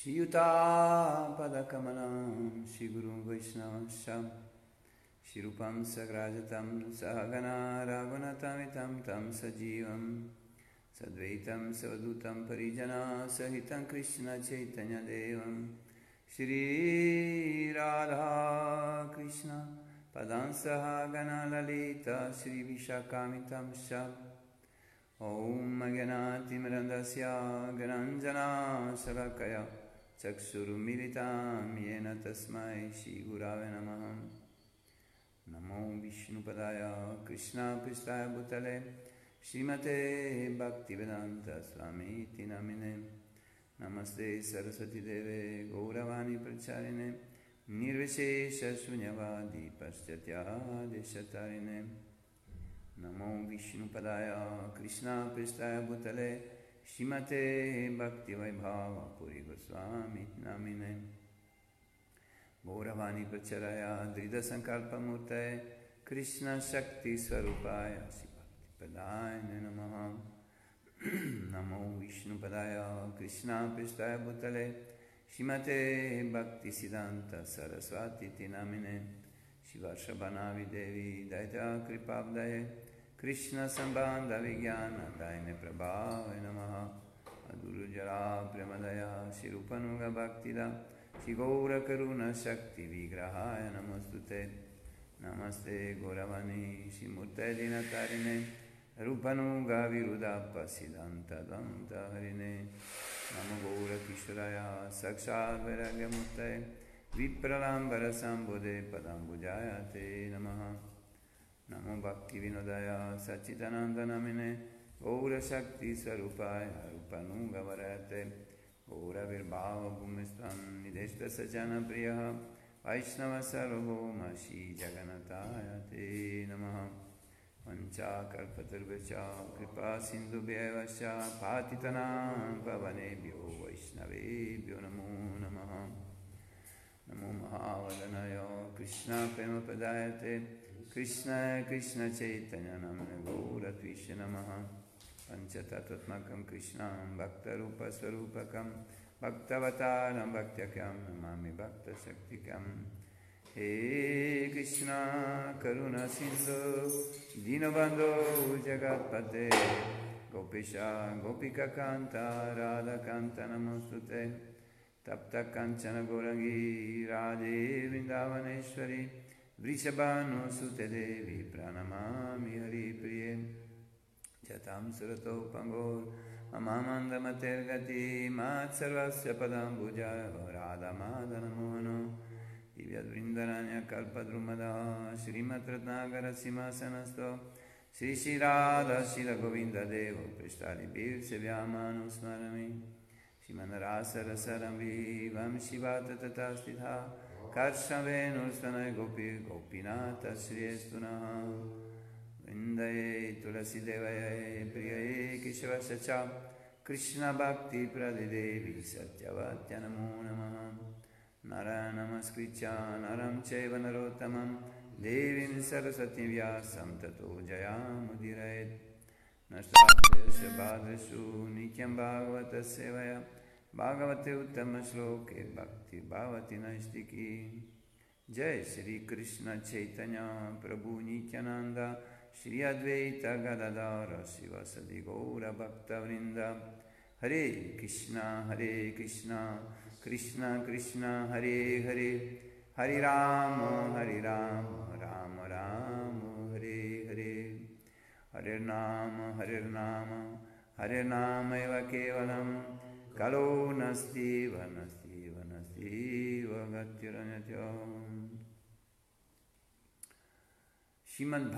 श्रीयुतापदकमलं श्रीगुरुं वैष्णवश्च श्रीरूपं सग्राजतं सहगना रघुनतमितं तं सजीवं सद्वैतं सवदूतं परिजना सहितं कृष्णचैतन्यदेवं श्रीराधाकृष्ण पदां सह गणललिता श्रीविशाखामितं च ॐ अज्ञातिमरन्दस्य गणाञ्जनाशलाकया चक्षुरुमिलितां येन तस्मै श्रीगुरावे नमः नमो विष्णुपदाय कृष्णापृष्ठाय भूतले श्रीमते भक्तिवेदान्तस्वामीति नामिने नमस्ते सरस्वतीदेवे गौरवाणी प्रचारिणे निर्विशेषशून्यवादी पश्चात्यादिशतारिणे नमो विष्णुपदाय कृष्णापृष्ठाय भूतले श्रीमते भक्तिवैभावपुरी गोस्वामी नामिने। गौरवाणी प्रचराय दृढसङ्कल्पमूर्तये कृष्णशक्तिस्वरूपाय श्रीभक्तिपदाय नमः। नमो विष्णुपदाय कृष्णापृष्ठाय भूतले। श्रीमते भक्तिसिद्धान्तसरस्वतीति नामिने। शिवर्षभनाविदेवी दयिता कृपाब्दये। कृष्णसम्बन्धविज्ञानदायिने प्रभावे नमः अदुर्जरा प्रेमदया श्रीरूपनुगभक्तिदा श्रीगौरकरुणशक्तिविग्रहाय नमोऽस्तु ते नमस्ते गौरवाणी श्रीमूर्ते दिनतारिणे रूपनुगाविरुदापसिदन्तदन्तहरिणे नमो गौरकिशोराय साक्षात् वैराग्यमूर्तये विप्रलाम्बरसम्बुधे पदाम्बुजाय ते नमः नमो भक्तिविनोदाय सच्चिदानन्दनमिने गौरशक्तिस्वरूपाय रूपनुगवरते गौरविर्भावभूमिस्त्वं निदेष्टसजनप्रियः वैष्णवसर्वभौमशी जगन्नाथाय ते नमः। पञ्चाकल्पतरुभ्यश्च कृपासिन्धुभ्यः च पातितनां पवनेभ्यो वैष्णवेभ्यो नमो नमः। नमो महावदनाय कृष्णप्रेमपदायते कृष्ण कृष्णचैतन्यनमन गौरत्विष नमः पञ्चतत्त्वात्मकं कृष्णं भक्तरूपस्वरूपकं, भक्तवतारं भक्त्यकं नमामि भक्तशक्तिकं। हे कृष्ण करुणसिन्धु दीनबन्धो, जगत्पते। गोपीश, गोपिककान्त, राधकान्त नमोऽस्तु ते तप्तकञ्चन, गौरङ्गी, राधे, Vrindavaneshwari. Vrishabhano Sutedevi Pranamami Haripriye Jatam Surato Pangor Mamamanda Matergati Matsarvasya Padambuja Radha Madana Mono. Divya Vrindaranya Kalpadrumada Srimat Ratnagara Simhasanasto. Sri Sri Radha Srila Govinda Devo Prestali Bir Sevyamanu Smarami Shimanarasa Rasaram Vivam Shivata Tatastitha श्रियस्तु नः वृन्दये तुलसीदेवये प्रियये केशवस्य च कृष्णभक्तिप्रदिदेवी सत्यवत्य नमो नमः नर नमस्कृत्य नरं चैव नरोत्तमं देवीं सरस्वतीव्यासं ततो जयामुदीरयेत् नष्टास्य बाधसु नित्यं भागवतसेवया भागवते उत्तमश्लोके भक्तिर्भवति नैष्टिकी जय श्रीकृष्ण चैतन्य प्रभु नित्यानन्द। श्री अद्वैत गदाधर शिवसदि गौरभक्तवृन्द हरे कृष्ण हरे कृष्ण कृष्ण कृष्ण, हरे हरे। हरे राम हरे राम राम राम, हरे हरे। हरे नाम हरे नाम, हरे नामैव केवलम्। कलो नस्तीव नस्तीव नस्तीव गतिरन्यत्य Srimad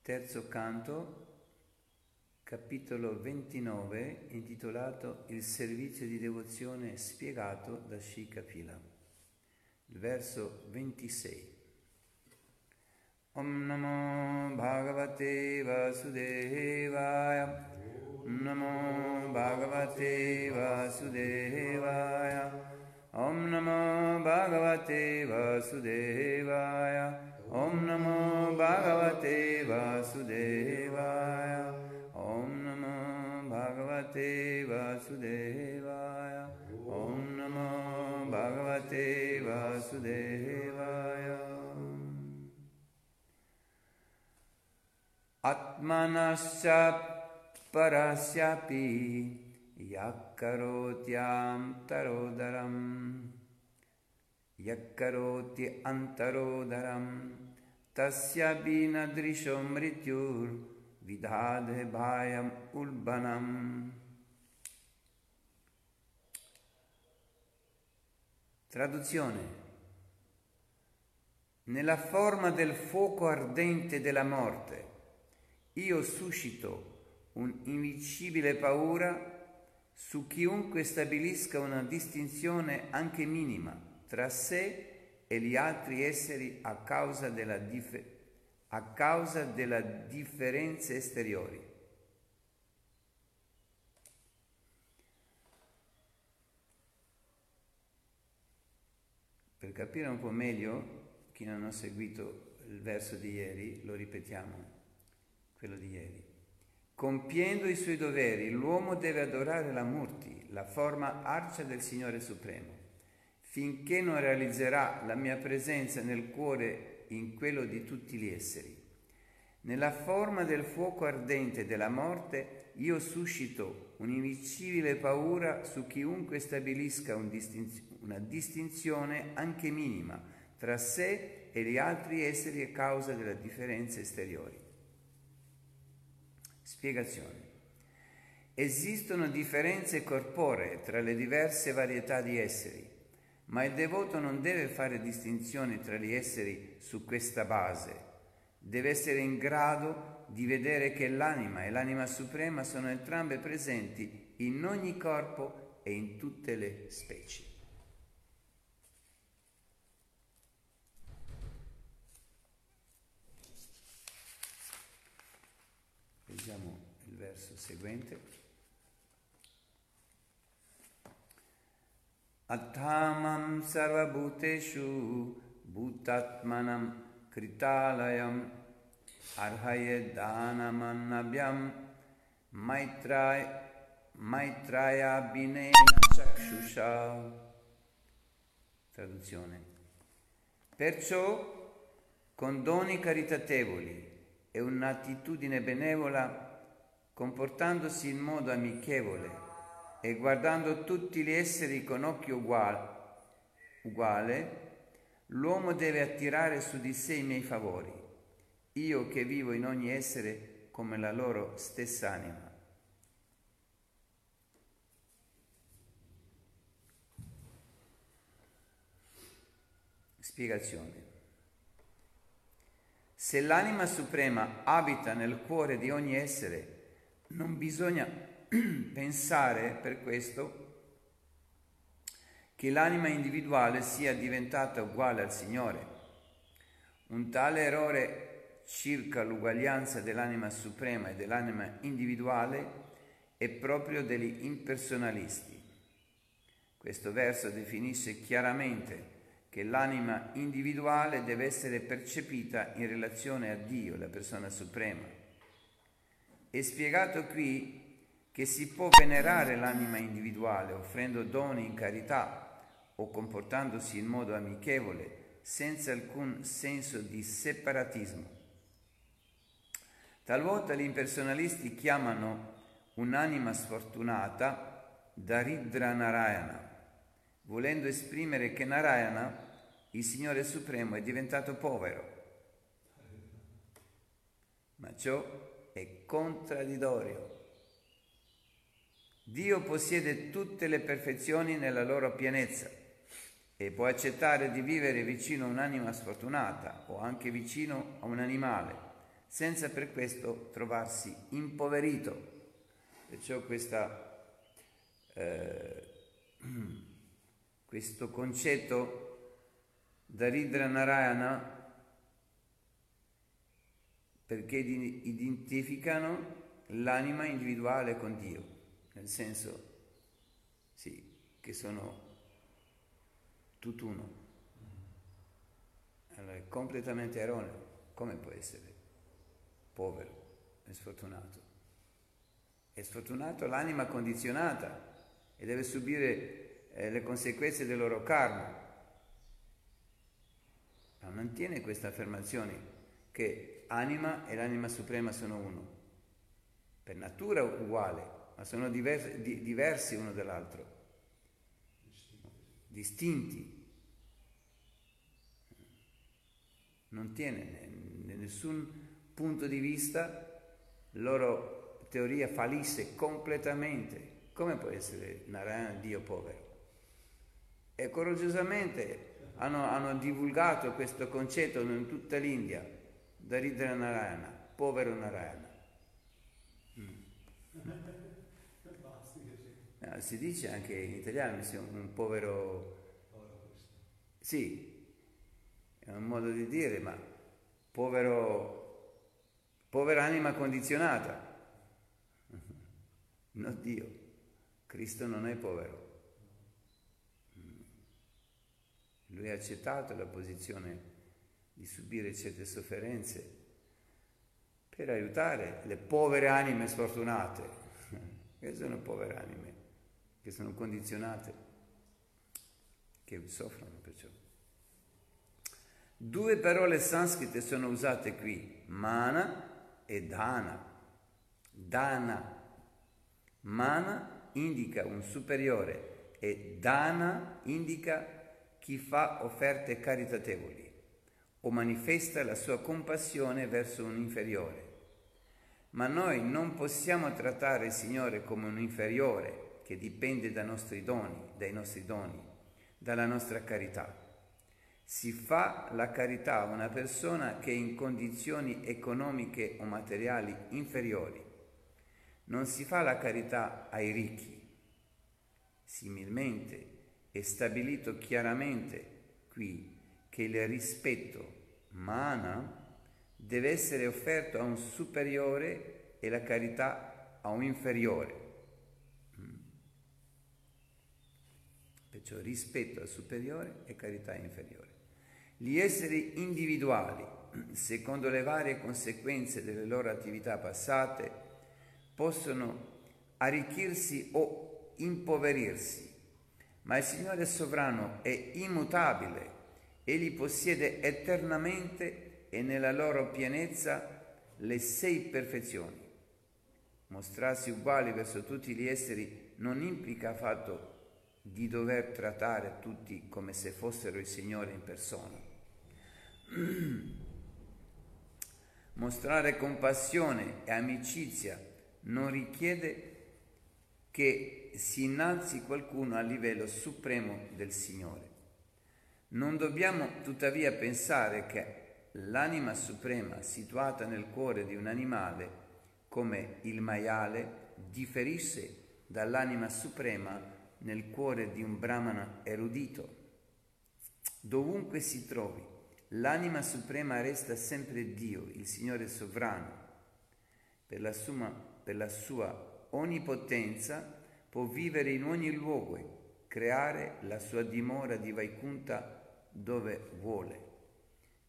terzo canto, capitolo 29, intitolato Il servizio di devozione spiegato da Shikapila. Il verso 26. Om Namo Bhagavate Vasudevaya नमो भगवते वासुदेवाय ॐ नमो भगवते वासुदेवाय ॐ नमो भगवते वासुदेवाय ॐ नमो भगवते Bhagavate Vasudevaya Om Namo Bhagavate Vasudevaya Atmanasya Parasyapi Yakkarotyam Tarodaram Yakkaroti Antarodaram Tasya Binadrisho Mrityur vidhade bhayam ulbanam. Traduzione. Nella forma del fuoco ardente della morte, io suscito un'invincibile paura su chiunque stabilisca una distinzione anche minima tra sé e gli altri esseri a causa della differenza a causa delle differenze esteriori. Per capire un po' meglio, chi non ha seguito il verso di ieri, lo ripetiamo, quello di ieri. Compiendo i suoi doveri, l'uomo deve adorare la Murti, la forma arcia del Signore Supremo, finché non realizzerà la mia presenza nel cuore in quello di tutti gli esseri. Nella forma del fuoco ardente della morte io suscito un'invincibile paura su chiunque stabilisca un distinz- una distinzione anche minima tra sé e gli altri esseri a causa delle differenze esteriori. Spiegazione. Esistono differenze corporee tra le diverse varietà di esseri ma il devoto non deve fare distinzioni tra gli esseri su questa base. Deve essere in grado di vedere che l'anima e l'anima suprema sono entrambe presenti in ogni corpo e in tutte le specie. Leggiamo seguente. Athamam sarvabhuteshu bhutatmanam kritalayam arhayedhanamannabhyam maitraya maitrayabhine chakshusha traduzione perciò con doni caritatevoli e un'attitudine benevola comportandosi in modo amichevole e guardando tutti gli esseri con occhio uguale, uguale, l'uomo deve attirare su di sé i miei favori, io che vivo in ogni essere come la loro stessa anima. Spiegazione. Se l'anima suprema abita nel cuore di ogni essere, non bisogna pensare per questo che l'anima individuale sia diventata uguale al Signore. Un tale errore circa l'uguaglianza dell'anima suprema e dell'anima individuale è proprio degli impersonalisti. Questo verso definisce chiaramente che l'anima individuale deve essere percepita in relazione a Dio, la persona suprema. È spiegato qui che si può venerare l'anima individuale offrendo doni in carità o comportandosi in modo amichevole senza alcun senso di separatismo. Talvolta gli impersonalisti chiamano un'anima sfortunata Daridra Narayana, volendo esprimere che Narayana, il Signore Supremo, è diventato povero. Ma ciò è contraddittorio Dio possiede tutte le perfezioni nella loro pienezza e può accettare di vivere vicino a un'anima sfortunata o anche vicino a un animale, senza per questo trovarsi impoverito. Perciò questa, eh, questo concetto Daridra Narayana perché identificano l'anima individuale con Dio nel senso, sì, che sono tutt'uno. Allora è completamente erroneo. Come può essere povero e sfortunato? È sfortunato l'anima condizionata e deve subire eh, le conseguenze del loro karma. Ma mantiene questa affermazione che anima e l'anima suprema sono uno. Per natura uguale, ma sono diversi, di, diversi uno dall'altro, distinti. Non tiene in nessun punto di vista la loro teoria fallisse completamente. Come può essere Narayana Dio povero? E coraggiosamente hanno, hanno divulgato questo concetto in tutta l'India, Daridra Narayana, povero Narayana. Mm. No, si dice anche in italiano un povero... Sì, è un modo di dire, ma povero, povera anima condizionata. No Dio, Cristo non è povero. Lui ha accettato la posizione di subire certe sofferenze per aiutare le povere anime sfortunate, che sono povere anime, che sono condizionate, che soffrono perciò. Due parole sanscrite sono usate qui, mana e dana. Dana. Mana indica un superiore e dana indica chi fa offerte caritatevoli o manifesta la sua compassione verso un inferiore. Ma noi non possiamo trattare il Signore come un inferiore che dipende dai nostri doni, dai nostri doni, dalla nostra carità. Si fa la carità a una persona che è in condizioni economiche o materiali inferiori. Non si fa la carità ai ricchi. Similmente è stabilito chiaramente qui che il rispetto mana deve essere offerto a un superiore e la carità a un inferiore. Perciò rispetto al superiore e carità inferiore. Gli esseri individuali, secondo le varie conseguenze delle loro attività passate, possono arricchirsi o impoverirsi, ma il Signore sovrano è immutabile, egli possiede eternamente e nella loro pienezza le sei perfezioni. Mostrarsi uguali verso tutti gli esseri non implica affatto di dover trattare tutti come se fossero il Signore in persona. Mostrare compassione e amicizia non richiede che si innalzi qualcuno a livello supremo del Signore. Non dobbiamo tuttavia pensare che l'anima suprema situata nel cuore di un animale, come il maiale, differisse dall'anima suprema nel cuore di un brahmana erudito. Dovunque si trovi, l'anima suprema resta sempre Dio, il Signore sovrano. Per la, sua, per la sua onnipotenza può vivere in ogni luogo, creare la sua dimora di Vaikunta dove vuole.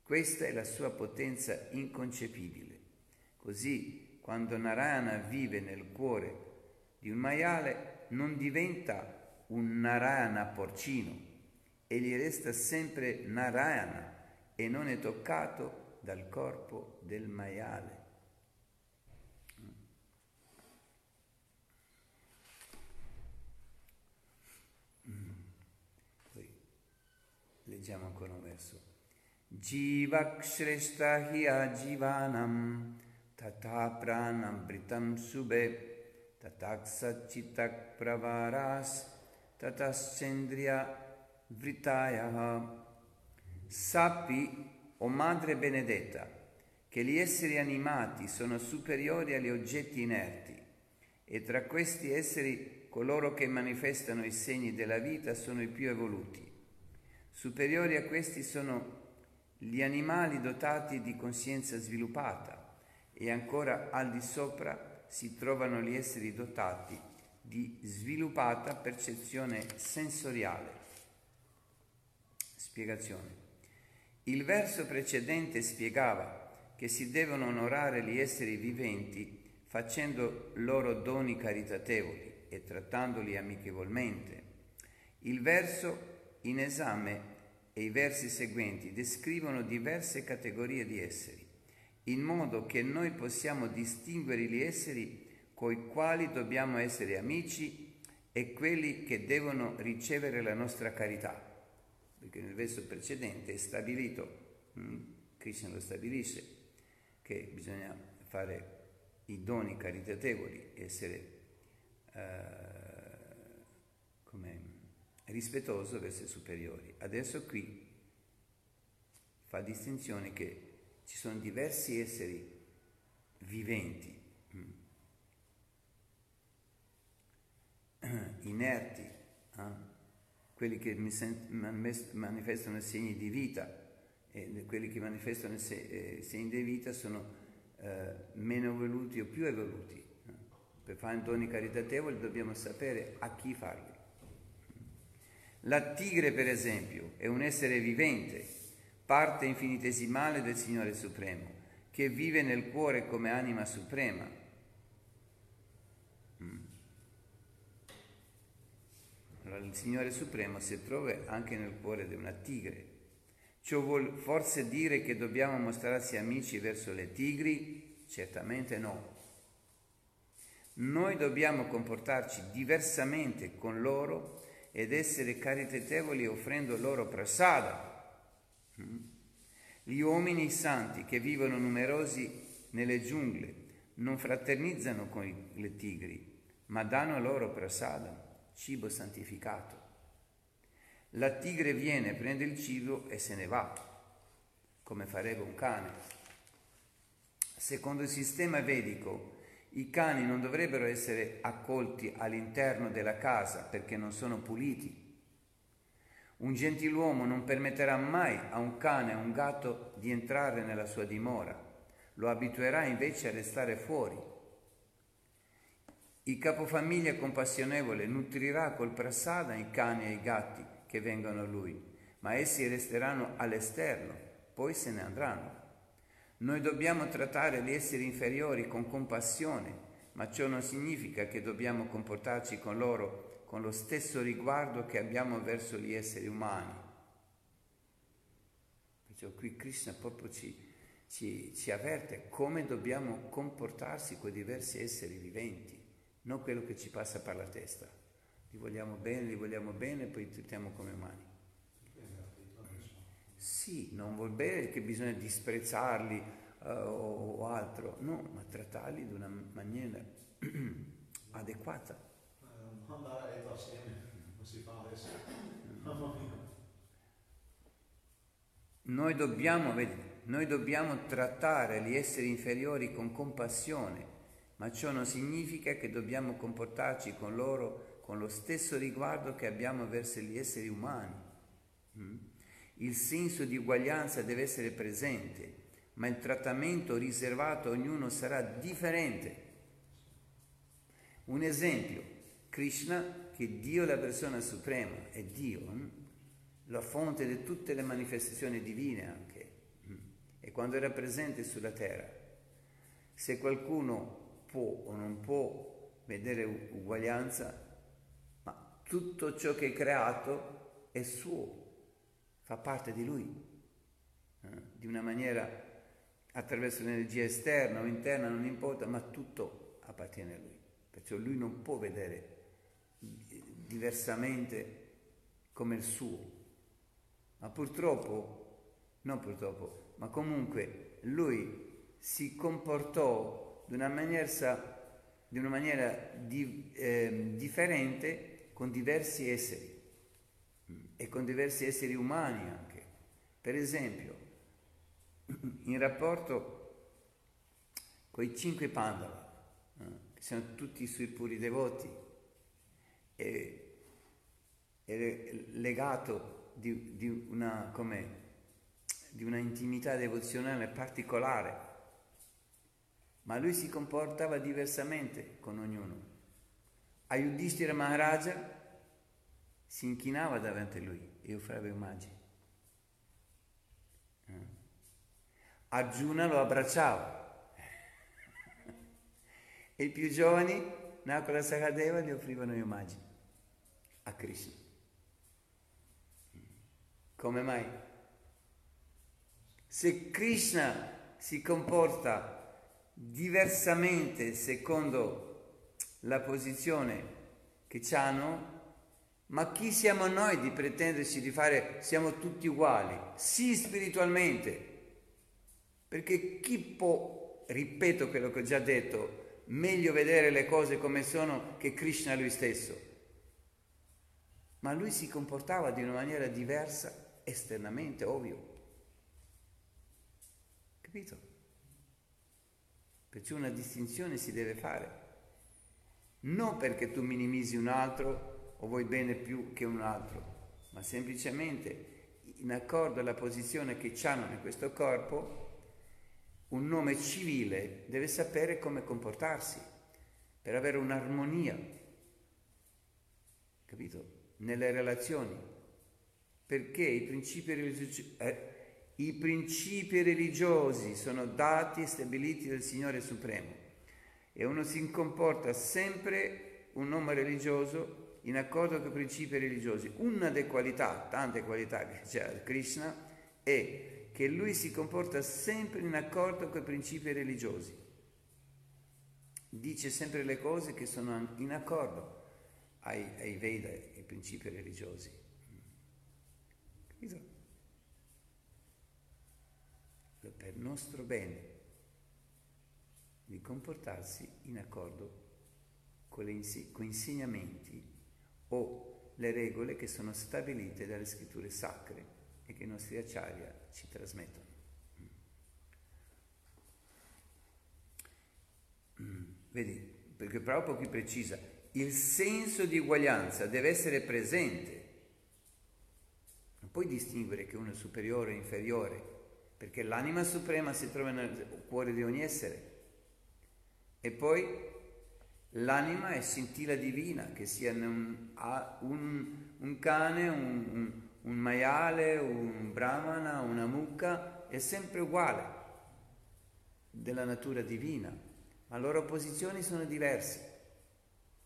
Questa è la sua potenza inconcepibile. Così, quando Narayana vive nel cuore di un maiale, non diventa un Narayana porcino, egli resta sempre Narayana e non è toccato dal corpo del maiale. Poi leggiamo ancora un verso. Jivakshresta hi ajivanam tata pranam sube tatak chitak pravaras tatascendria vritaya. Sappi, o Madre benedetta, che gli esseri animati sono superiori agli oggetti inerti e tra questi esseri coloro che manifestano i segni della vita sono i più evoluti. Superiori a questi sono gli animali dotati di coscienza sviluppata e ancora al di sopra si trovano gli esseri dotati di sviluppata percezione sensoriale. Spiegazione. Il verso precedente spiegava che si devono onorare gli esseri viventi facendo loro doni caritatevoli e trattandoli amichevolmente. Il verso in esame e i versi seguenti descrivono diverse categorie di esseri, in modo che noi possiamo distinguere gli esseri coi quali dobbiamo essere amici e quelli che devono ricevere la nostra carità. Perché nel verso precedente è stabilito, mm, Krishna lo stabilisce, che bisogna fare i doni caritatevoli, essere eh, come, rispettoso verso i superiori. Adesso qui fa distinzione che ci sono diversi esseri viventi inerti, eh? quelli che manifestano segni di vita e quelli che manifestano eh, segni di vita sono eh, meno evoluti o più evoluti. Eh? Per fare doni caritatevoli dobbiamo sapere a chi farli. La tigre, per esempio, è un essere vivente, parte infinitesimale del Signore Supremo, che vive nel cuore come anima suprema. Mm. Allora, il Signore Supremo si trova anche nel cuore di una tigre. Ciò vuol forse dire che dobbiamo mostrarsi amici verso le tigri? Certamente no. Noi dobbiamo comportarci diversamente con loro ed essere caritatevoli offrendo loro prasada. Mm? Gli uomini santi che vivono numerosi nelle giungle non fraternizzano con le tigri, ma danno loro prasada cibo santificato. La tigre viene, prende il cibo e se ne va, come farebbe un cane. Secondo il sistema vedico, i cani non dovrebbero essere accolti all'interno della casa perché non sono puliti. Un gentiluomo non permetterà mai a un cane o un gatto di entrare nella sua dimora, lo abituerà invece a restare fuori il capofamiglia compassionevole nutrirà col prasada i cani e i gatti che vengono a lui, ma essi resteranno all'esterno, poi se ne andranno. Noi dobbiamo trattare gli esseri inferiori con compassione, ma ciò non significa che dobbiamo comportarci con loro con lo stesso riguardo che abbiamo verso gli esseri umani. Perciò qui Krishna proprio ci, ci, ci avverte come dobbiamo comportarsi con i diversi esseri viventi non quello che ci passa per la testa. Li vogliamo bene, li vogliamo bene e poi trattiamo come umani. Sì, non vuol dire che bisogna disprezzarli uh, o, altro, no, ma trattarli in una maniera adeguata. Noi dobbiamo, noi dobbiamo trattare gli esseri inferiori con compassione ma ciò non significa che dobbiamo comportarci con loro con lo stesso riguardo che abbiamo verso gli esseri umani. Mm? Il senso di uguaglianza deve essere presente, ma il trattamento riservato a ognuno sarà differente. Un esempio, Krishna, che Dio è la persona suprema, è Dio, mm? la fonte di tutte le manifestazioni divine anche, mm? e quando era presente sulla terra. Se qualcuno può o non può vedere uguaglianza, ma tutto ciò che è creato è suo, fa parte di lui, eh? di una maniera attraverso l'energia esterna o interna, non importa, ma tutto appartiene a lui. Perciò lui non può vedere diversamente come il suo. Ma purtroppo, non purtroppo, ma comunque lui si comportò di una maniera, di una maniera di, eh, differente con diversi esseri e con diversi esseri umani anche. Per esempio, in rapporto con i cinque Pandava, eh, che sono tutti i suoi puri devoti, e, è legato di, di, una, di una intimità devozionale particolare ma lui si comportava diversamente con ognuno. A Yudhishthira Maharaja si inchinava davanti a lui e offriva omaggi. Arjuna lo abbracciava E i più giovani, Nakula Sahadeva, gli offrivano omaggi a Krishna. Come mai? Se Krishna si comporta diversamente secondo la posizione che hanno, ma chi siamo noi di pretenderci di fare, siamo tutti uguali? Sì spiritualmente, perché chi può, ripeto quello che ho già detto, meglio vedere le cose come sono che Krishna lui stesso. Ma lui si comportava di una maniera diversa esternamente, ovvio. Capito? Perciò una distinzione si deve fare. Non perché tu minimizzi un altro o vuoi bene più che un altro, ma semplicemente in accordo alla posizione che hanno in questo corpo, un nome civile deve sapere come comportarsi per avere un'armonia, capito? Nelle relazioni. Perché i principi religiosi, eh, i principi religiosi sono dati e stabiliti dal Signore Supremo e uno si comporta sempre un nome religioso in accordo con i principi religiosi. Una delle qualità, tante qualità che c'è Krishna, è che lui si comporta sempre in accordo con i principi religiosi. Dice sempre le cose che sono in accordo ai, ai Veda, ai principi religiosi. Capito? Per nostro bene di comportarsi in accordo con, gli insegnamenti o le regole che sono stabilite dalle scritture sacre e che i nostri acciaria ci trasmettono. Mm. Vedi, perché proprio qui precisa, il senso di uguaglianza deve essere presente. Non puoi distinguere che uno è superiore o inferiore, perché l'anima suprema si trova nel cuore di ogni essere. E poi L'anima è scintilla divina, che sia un, un, un cane, un, un, maiale, un brahmana, una mucca, è sempre uguale della natura divina, ma le loro posizioni sono diverse.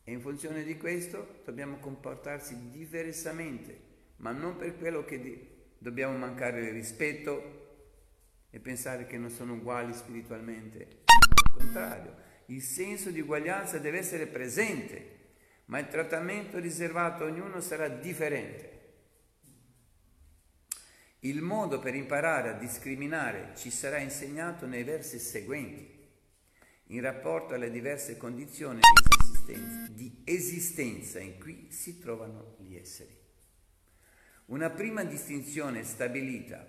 E in funzione di questo dobbiamo comportarsi diversamente, ma non per quello che di, dobbiamo mancare il rispetto e pensare che non sono uguali spiritualmente, al contrario il senso di uguaglianza deve essere presente, ma il trattamento riservato a ognuno sarà differente. Il modo per imparare a discriminare ci sarà insegnato nei versi seguenti, in rapporto alle diverse condizioni di esistenza, in cui si trovano gli esseri. Una prima distinzione stabilita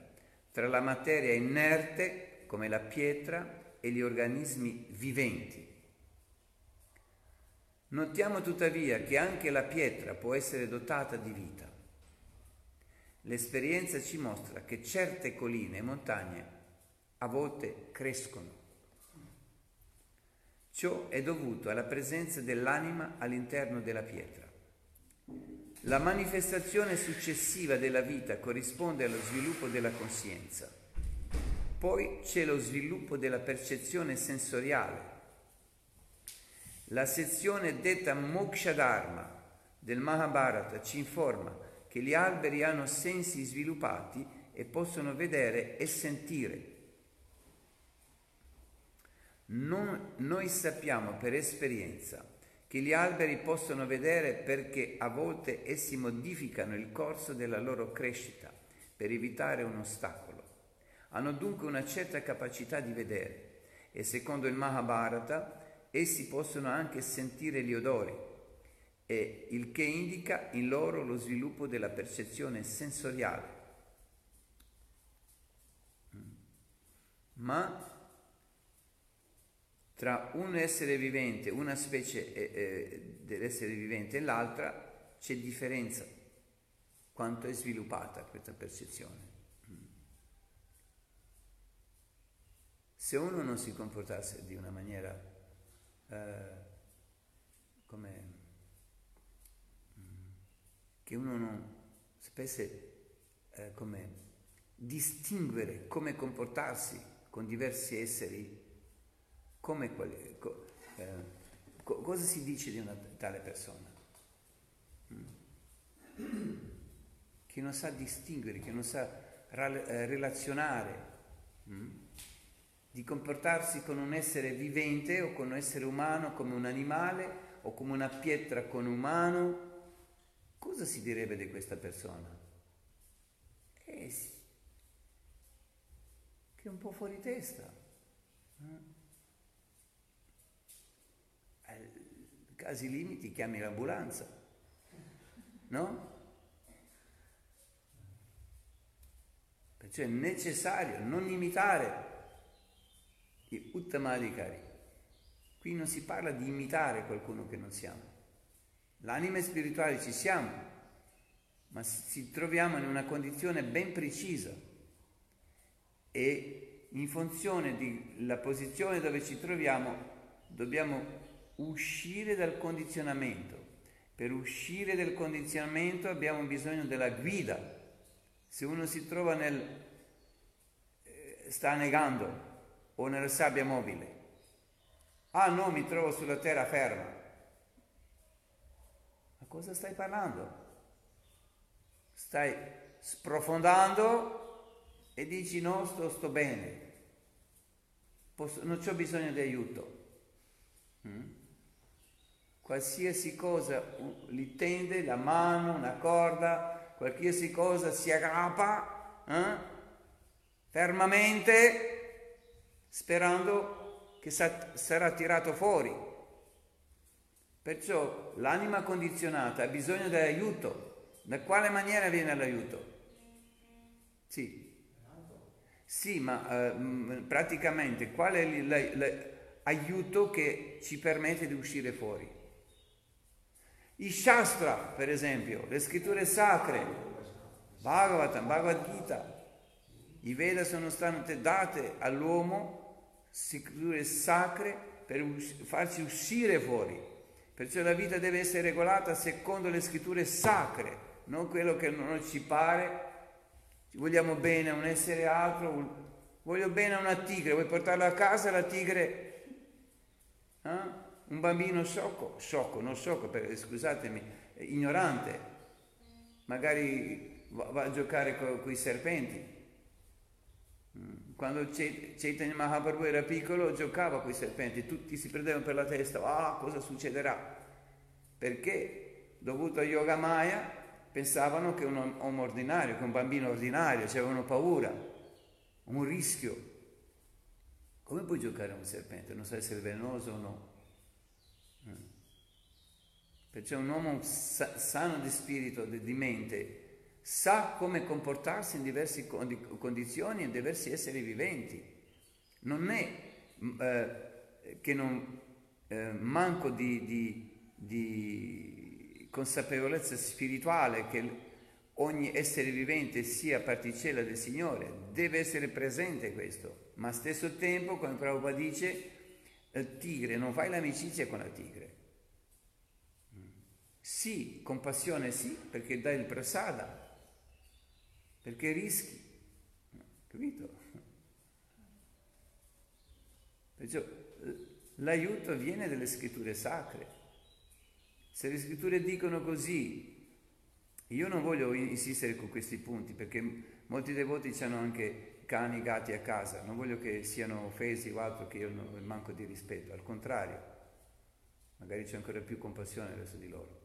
tra la materia inerte, come la pietra, e gli organismi viventi, Notiamo tuttavia che anche la pietra può essere dotata di vita. L'esperienza ci mostra che certe colline e montagne a volte crescono. Ciò è dovuto alla presenza dell'anima all'interno della pietra. La manifestazione successiva della vita corrisponde allo sviluppo della coscienza. Poi c'è lo sviluppo della percezione sensoriale la sezione detta Moksha Dharma del Mahabharata ci informa che gli alberi hanno sensi sviluppati e possono vedere e sentire. Non, noi sappiamo per esperienza che gli alberi possono vedere perché a volte essi modificano il corso della loro crescita per evitare un ostacolo. Hanno dunque una certa capacità di vedere e secondo il Mahabharata essi possono anche sentire gli odori, e il che indica in loro lo sviluppo della percezione sensoriale. Ma tra un essere vivente, una specie eh, eh, dell'essere vivente e l'altra c'è differenza quanto è sviluppata questa percezione. Se uno non si comportasse di una maniera eh, come mm, che uno non sapesse eh, come distinguere come comportarsi con diversi esseri, come co, eh, Co- cosa si dice di una tale persona? Mm? Che non sa distinguere, che non sa eh, relazionare, mm? Di comportarsi con un essere vivente o con un essere umano come un animale o come una pietra con umano. Cosa si direbbe di questa persona? Eh sì, che è un po' fuori testa. Eh? casi limiti chiami l'ambulanza, no? Perciò è necessario non imitare i uttamadikari. Qui non si parla di imitare qualcuno che non siamo. L'anima spirituale ci siamo, ma ci troviamo in una condizione ben precisa e in funzione della posizione dove ci troviamo dobbiamo uscire dal condizionamento. Per uscire dal condizionamento abbiamo bisogno della guida. Se uno si trova nel... Eh, sta negando o nella sabbia mobile, ah no, mi trovo sulla terra ferma. Ma cosa stai parlando? Stai sprofondando e dici no, sto, sto bene, Posso, non ho bisogno di aiuto. Mm? qualsiasi cosa li tende, la mano, una corda, qualsiasi cosa si aggrappa eh? fermamente sperando che sa- sarà tirato fuori. Perciò l'anima condizionata ha bisogno dell'aiuto. Da quale maniera viene l'aiuto? Sì. Sì, ma eh, praticamente qual è l'aiuto che ci permette di uscire fuori? I Shastra, per esempio, le scritture sacre, Bhagavatam, Bhagavad Gita, i Veda sono state date all'uomo, scritture sacre, per us- farci uscire fuori. Perciò la vita deve essere regolata secondo le scritture sacre, non quello che non ci pare. Vogliamo bene a un essere altro, voglio bene a una tigre, vuoi portarla a casa la tigre? Eh? Un bambino sciocco, sciocco, non sciocco, per, scusatemi, ignorante, magari va a giocare con i serpenti. Mm. Quando Chaitanya Mahaprabhu era piccolo giocava con i serpenti, tutti si prendevano per la testa, ah cosa succederà? Perché dovuto a Yoga Maya pensavano che un uomo ordinario, che un bambino ordinario, avevano paura, un rischio. Come puoi giocare a un serpente? Non sai se è velenoso o no. Perciò un uomo sa- sano di spirito, di mente, sa come comportarsi in diverse condizioni, in diversi esseri viventi. Non è eh, che non eh, manco di, di, di, consapevolezza spirituale che ogni essere vivente sia particella del Signore, deve essere presente questo, ma allo stesso tempo, come Prabhupada dice, il tigre, non fai l'amicizia con la tigre, sì, compassione sì, perché dai il prasada, perché rischi, capito? Perciò l'aiuto viene dalle scritture sacre. Se le scritture dicono così, io non voglio insistere con questi punti perché molti devoti hanno anche cani, gatti a casa, non voglio che siano offesi o altro che io non manco di rispetto, al contrario, magari c'è ancora più compassione verso di loro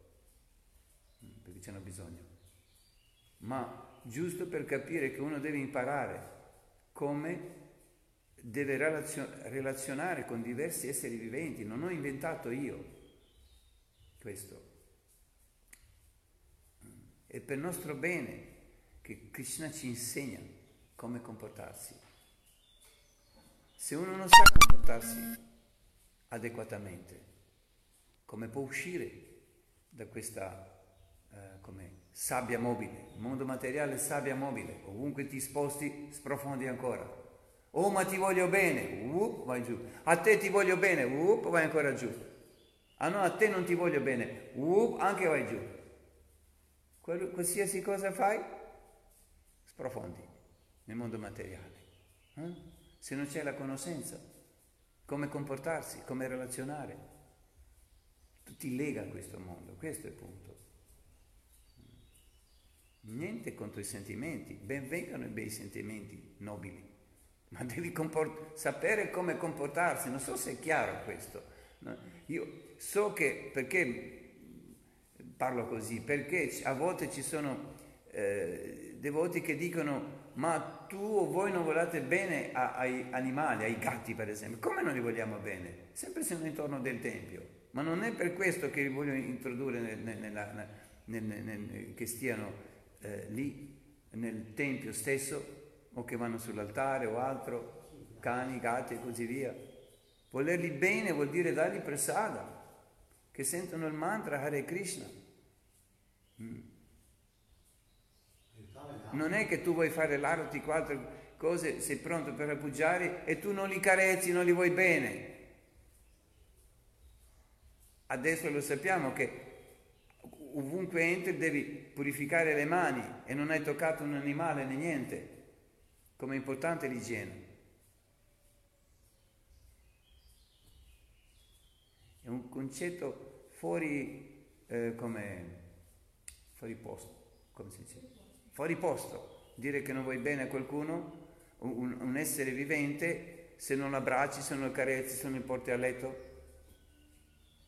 perché ce n'ha bisogno, ma giusto per capire che uno deve imparare come deve relazionare con diversi esseri viventi, non ho inventato io questo. È per nostro bene che Krishna ci insegna come comportarsi. Se uno non sa comportarsi adeguatamente, come può uscire da questa eh, sabbia mobile, il mondo materiale sabbia mobile, ovunque ti sposti sprofondi ancora. Oh ma ti voglio bene, uh, vai giù. A te ti voglio bene, uh, vai ancora giù. Ah no, a te non ti voglio bene, uh, anche vai giù. Quello, qualsiasi cosa fai, sprofondi nel mondo materiale. Eh? Se non c'è la conoscenza, come comportarsi, come relazionare. tu ti lega a questo mondo, questo è il punto. Niente contro i sentimenti, benvengano i bei sentimenti nobili, ma devi comport- sapere come comportarsi, non so se è chiaro questo. Io so che, perché parlo così, perché a volte ci sono eh, devoti che dicono ma tu o voi non volete bene a, ai animali, ai gatti per esempio, come non li vogliamo bene? Sempre siamo intorno del Tempio, ma non è per questo che li voglio introdurre nel, nel, nel, che stiano eh, lì nel Tempio stesso o che vanno sull'altare o altro, cani, gatti e così via. Volerli bene vuol dire dargli prasada, che sentono il mantra Hare Krishna. Mm. Non è che tu vuoi fare l'arti, quattro cose, sei pronto per appoggiare e tu non li carezzi, non li vuoi bene. Adesso lo sappiamo che ovunque entri devi purificare le mani e non hai toccato un animale né niente. Come è importante l'igiene. È un concetto fuori, eh, come, fuori posto, come si dice? Fuori posto. Dire che non vuoi bene a qualcuno, un, un essere vivente, se non l'abbracci, se non carezzi, se non porti a letto,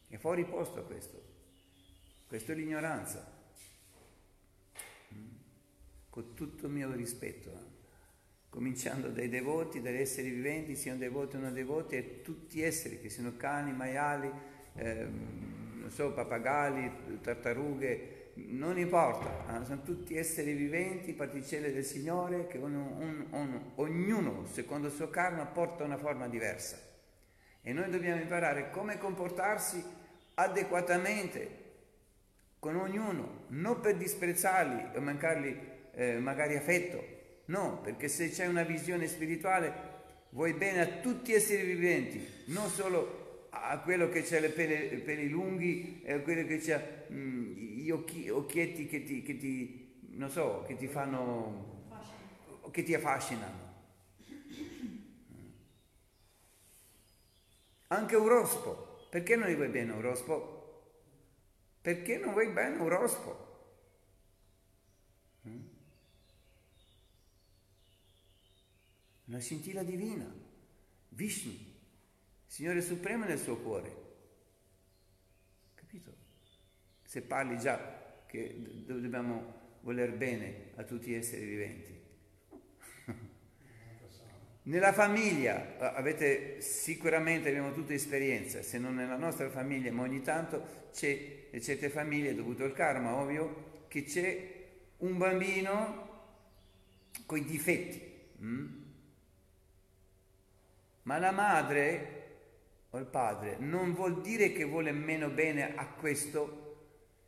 è fuori posto questo. Questo è l'ignoranza. Con tutto il mio rispetto. Eh. Cominciando dai devoti, dagli esseri viventi, siano devoti o non devoti, e tutti esseri, che siano cani, maiali, eh, so, pappagalli, tartarughe, non importa, eh, sono tutti esseri viventi, particelle del Signore, che un, un, un, ognuno, secondo il suo karma, porta una forma diversa. E noi dobbiamo imparare come comportarsi adeguatamente con ognuno, non per disprezzarli o mancargli eh, magari affetto, no, perché se c'è una visione spirituale vuoi bene a tutti gli esseri viventi, non solo a quello che ha i peli, peli, lunghi e a quello che ha mm, gli occhi, occhietti che ti, che ti, non so, che ti fanno, che ti affascinano. Anche un rospo, perché non gli vuoi bene un rospo? Perché non vuoi bene un rospo? Mm? Una scintilla divina, Vishnu, Signore Supremo nel suo cuore. Capito? Se parli già che dobbiamo voler bene a tutti gli esseri viventi. Nella famiglia avete sicuramente abbiamo tutte esperienza, se non nella nostra famiglia, ma ogni tanto c'è in certe famiglie, dovuto al karma, ovvio, che c'è un bambino con i difetti. Mm? Ma la madre o il padre non vuol dire che vuole meno bene a questo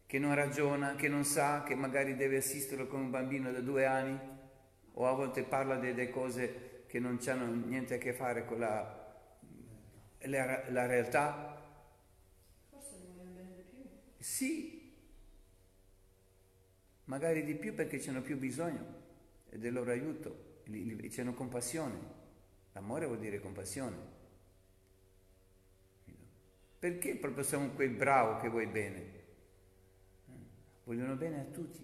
che non ragiona, che non sa, che magari deve assisterlo con un bambino da due anni o a volte parla delle cose che non hanno niente a che fare con la, la, la realtà. Sì, magari di più perché c'hanno più bisogno del loro aiuto, c'hanno compassione. L'amore vuol dire compassione. Perché proprio siamo quel bravo che vuoi bene? Vogliono bene a tutti.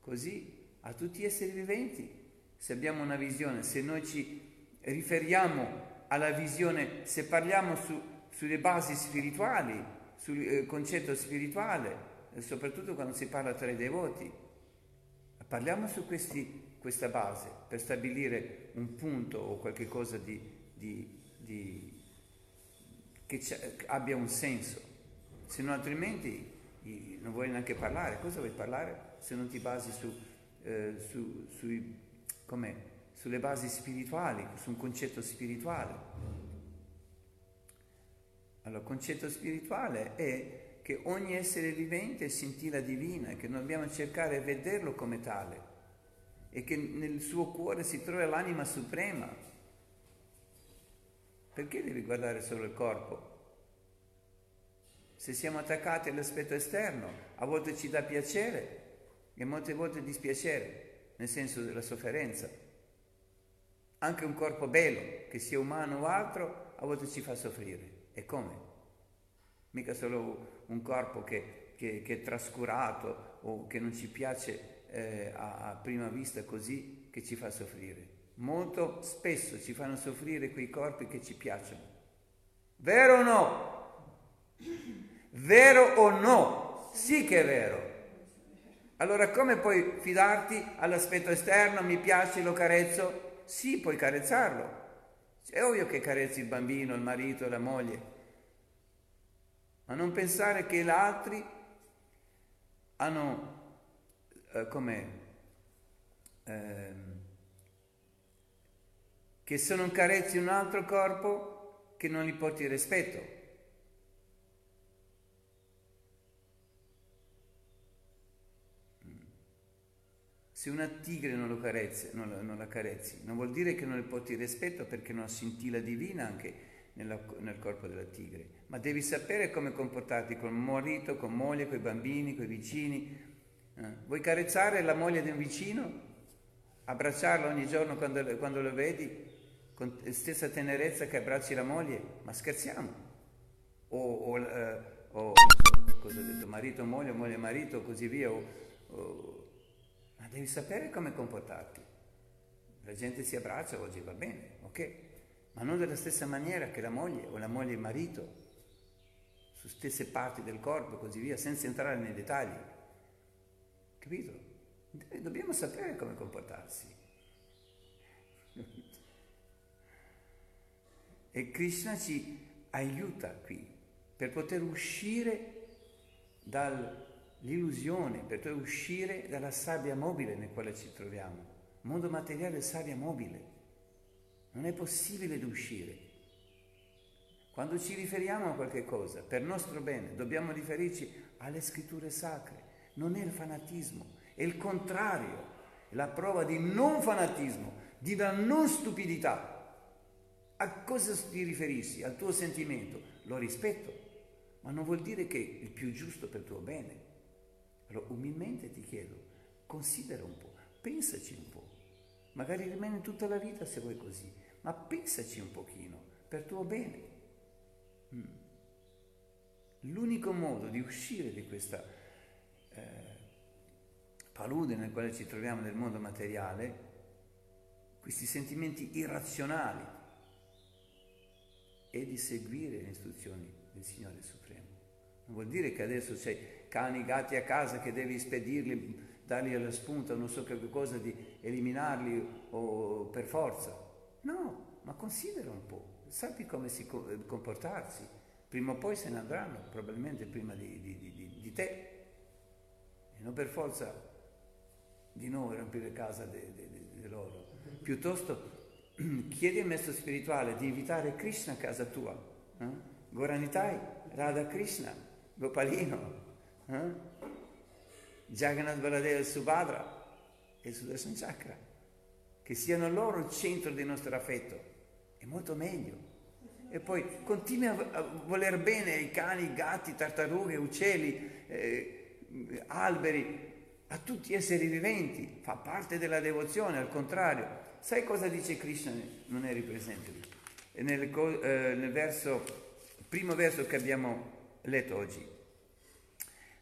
Così a tutti gli esseri viventi se abbiamo una visione, se noi ci riferiamo alla visione, se parliamo su, sulle basi spirituali, sul eh, concetto spirituale, soprattutto quando si parla tra i devoti, parliamo su questi, questa base per stabilire un punto o qualche cosa di, di, di, che abbia un senso, se no altrimenti non vuoi neanche parlare. Cosa vuoi parlare se non ti basi su, eh, su, sui sulle basi spirituali, su un concetto spirituale. Allora, il concetto spirituale è che ogni essere vivente è scintilla divina e che dobbiamo cercare di vederlo come tale e che nel suo cuore si trova l'anima suprema. Perché devi guardare solo il corpo? Se siamo attaccati all'aspetto esterno, a volte ci dà piacere e molte volte dispiacere nel senso della sofferenza. Anche un corpo bello, che sia umano o altro, a volte ci fa soffrire. E come? mica solo un corpo che, che, che è trascurato o che non ci piace eh, a, a prima vista così che ci fa soffrire. Molto spesso ci fanno soffrire quei corpi che ci piacciono. Vero o no? Vero o no? Sì che è vero. Allora come puoi fidarti all'aspetto esterno? Mi piace, lo carezzo? Sì, puoi carezzarlo. È ovvio che carezzi il bambino, il marito, la moglie. Ma non pensare che gli altri hanno eh, come eh, che se non carezzi un altro corpo che non gli porti rispetto. Se una tigre non, lo carezzi, non, la, non la carezzi, non vuol dire che non le porti rispetto perché non scintilla divina anche nella, nel corpo della tigre, ma devi sapere come comportarti con marito, con moglie, con i bambini, con i vicini. Eh? Vuoi carezzare la moglie di un vicino? Abbracciarlo ogni giorno quando, quando lo vedi? Con stessa tenerezza che abbracci la moglie? Ma scherziamo? O, o, eh, o so cosa ho detto, marito, moglie, moglie, marito, così via. O, devi sapere come comportarti. La gente si abbraccia oggi, va bene, ok? Ma non della stessa maniera che la moglie o la moglie e il marito, su stesse parti del corpo e così via, senza entrare nei dettagli. Capito? Dobbiamo sapere come comportarsi. E Krishna ci aiuta qui per poter uscire dal l'illusione per uscire dalla sabbia mobile nel quale ci troviamo. Mondo materiale è sabbia mobile. Non è possibile di uscire. Quando ci riferiamo a qualche cosa, per nostro bene, dobbiamo riferirci alle scritture sacre. Non è il fanatismo, è il contrario, è la prova di non fanatismo, di una non stupidità. A cosa ti riferisci? Al tuo sentimento? Lo rispetto, ma non vuol dire che è il più giusto per il tuo bene. Allora, umilmente ti chiedo, considera un po', pensaci un po'. Magari rimane tutta la vita se vuoi così, ma pensaci un pochino, per tuo bene. Mm. L'unico modo di uscire di questa eh, palude nel quale ci troviamo nel mondo materiale, questi sentimenti irrazionali, è di seguire le istruzioni del Signore Supremo. Non vuol dire che adesso c'è cani, gatti a casa che devi spedirli, dargli alla spunta, non so che cosa, di eliminarli o per forza. No, ma considera un po', sappi come si comportarsi. Prima o poi se ne andranno, probabilmente prima di, di, di, di te. E non per forza di noi riempire casa di loro. Piuttosto chiedi al maestro spirituale di invitare Krishna a casa tua. Eh? Goranitai, Radha Krishna, Gopalino, eh? Jagannath Baladeva e Subhadra e Sudarshan Chakra, che siano loro il centro del nostro affetto, è molto meglio. E poi continui a voler bene i cani, i gatti, tartarughe, uccelli, eh, alberi, a tutti gli esseri viventi, fa parte della devozione, al contrario. Sai cosa dice Krishna? Non eri presente lì. Nel, eh, nel verso, primo verso che abbiamo letto oggi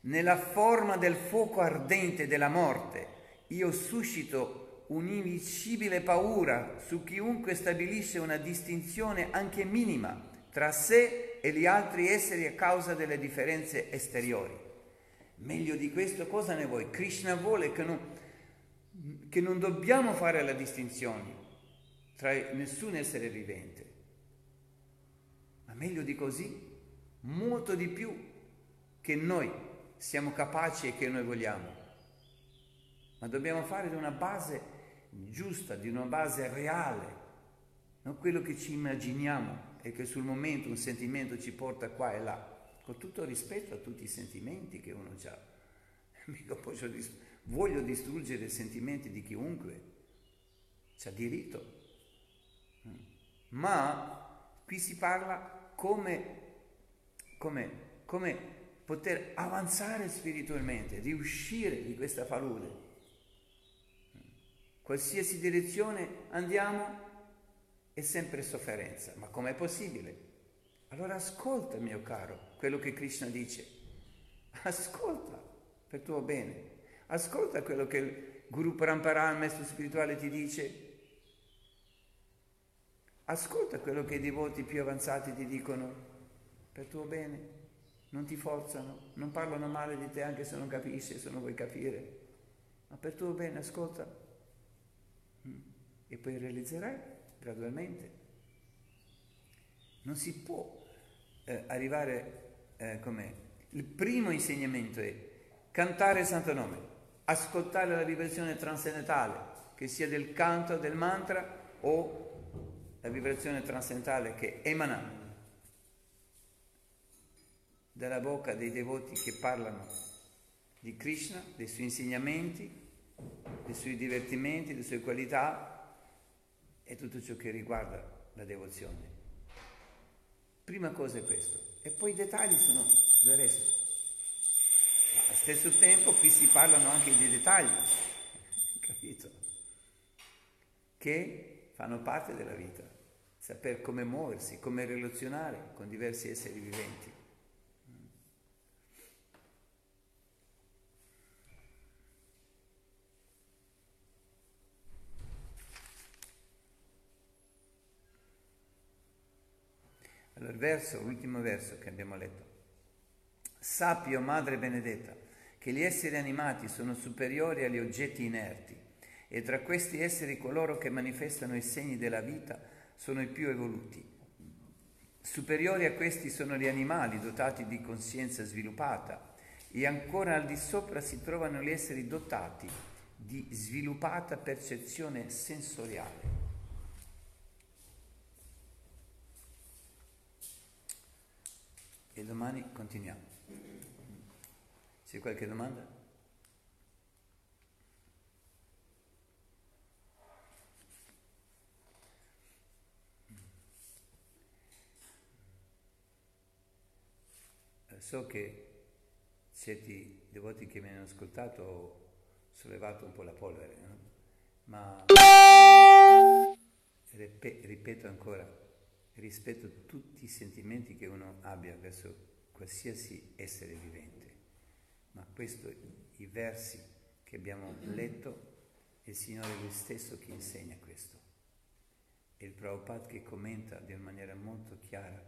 nella forma del fuoco ardente della morte, io suscito un'invincibile paura su chiunque stabilisce una distinzione anche minima tra sé e gli altri esseri a causa delle differenze esteriori. Meglio di questo cosa ne vuoi? Krishna vuole che non, che non dobbiamo fare la distinzione tra nessun essere vivente. Ma meglio di così, molto di più che noi siamo capaci e che noi vogliamo, ma dobbiamo fare di una base giusta, di una base reale, non quello che ci immaginiamo e che sul momento un sentimento ci porta qua e là, con tutto rispetto a tutti i sentimenti che uno ha. Mica posso dist- voglio distruggere i sentimenti di chiunque, c'ha diritto. Mm. Ma qui si parla come, come, come poter avanzare spiritualmente, riuscire di questa palude. Qualsiasi direzione andiamo è sempre sofferenza, ma com'è possibile? Allora ascolta, mio caro, quello che Krishna dice. Ascolta per tuo bene. Ascolta quello che il Guru Parampara, il maestro spirituale, ti dice. Ascolta quello che i devoti più avanzati ti dicono per tuo bene. Non ti forzano, non parlano male di te anche se non capisci, se non vuoi capire. Ma per tuo bene ascolta. Mm. E poi realizzerai gradualmente. Non si può eh, arrivare eh, come il primo insegnamento è cantare il santo nome, ascoltare la vibrazione trascendentale, che sia del canto, del mantra o la vibrazione trascendentale che emana dalla bocca dei devoti che parlano di Krishna, dei suoi insegnamenti, dei suoi divertimenti, delle sue qualità e tutto ciò che riguarda la devozione. Prima cosa è questo. E poi i dettagli sono del resto. Ma allo stesso tempo qui si parlano anche di dettagli, capito? Che fanno parte della vita. Saper come muoversi, come relazionare con diversi esseri viventi. Allora, il verso, l'ultimo verso che abbiamo letto. Sappi, o Madre benedetta, che gli esseri animati sono superiori agli oggetti inerti e tra questi esseri coloro che manifestano i segni della vita sono i più evoluti. Superiori a questi sono gli animali dotati di coscienza sviluppata e ancora al di sopra si trovano gli esseri dotati di sviluppata percezione sensoriale. E domani continuiamo. C'è qualche domanda? So che certi devoti che mi hanno ascoltato ho sollevato un po' la polvere, no? ma ripeto ancora, rispetto tutti i sentimenti che uno abbia verso qualsiasi essere vivente. Ma questo, i versi che abbiamo letto, è il Signore Lui stesso che insegna questo. E il Prabhupada che commenta in maniera molto chiara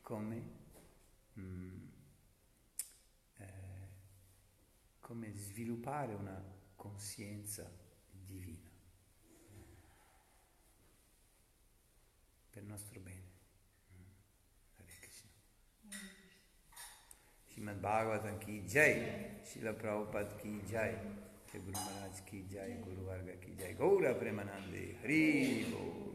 come, mm, eh, come sviluppare una coscienza divina. Per nostro bene. Hare Krishna. Srimad Bhagavatam ki jai, Srila Prabhupada ki jai, Guru Maharaj ki jai, Guru Varga ki jai, Gaura Premanande, Hari Bol.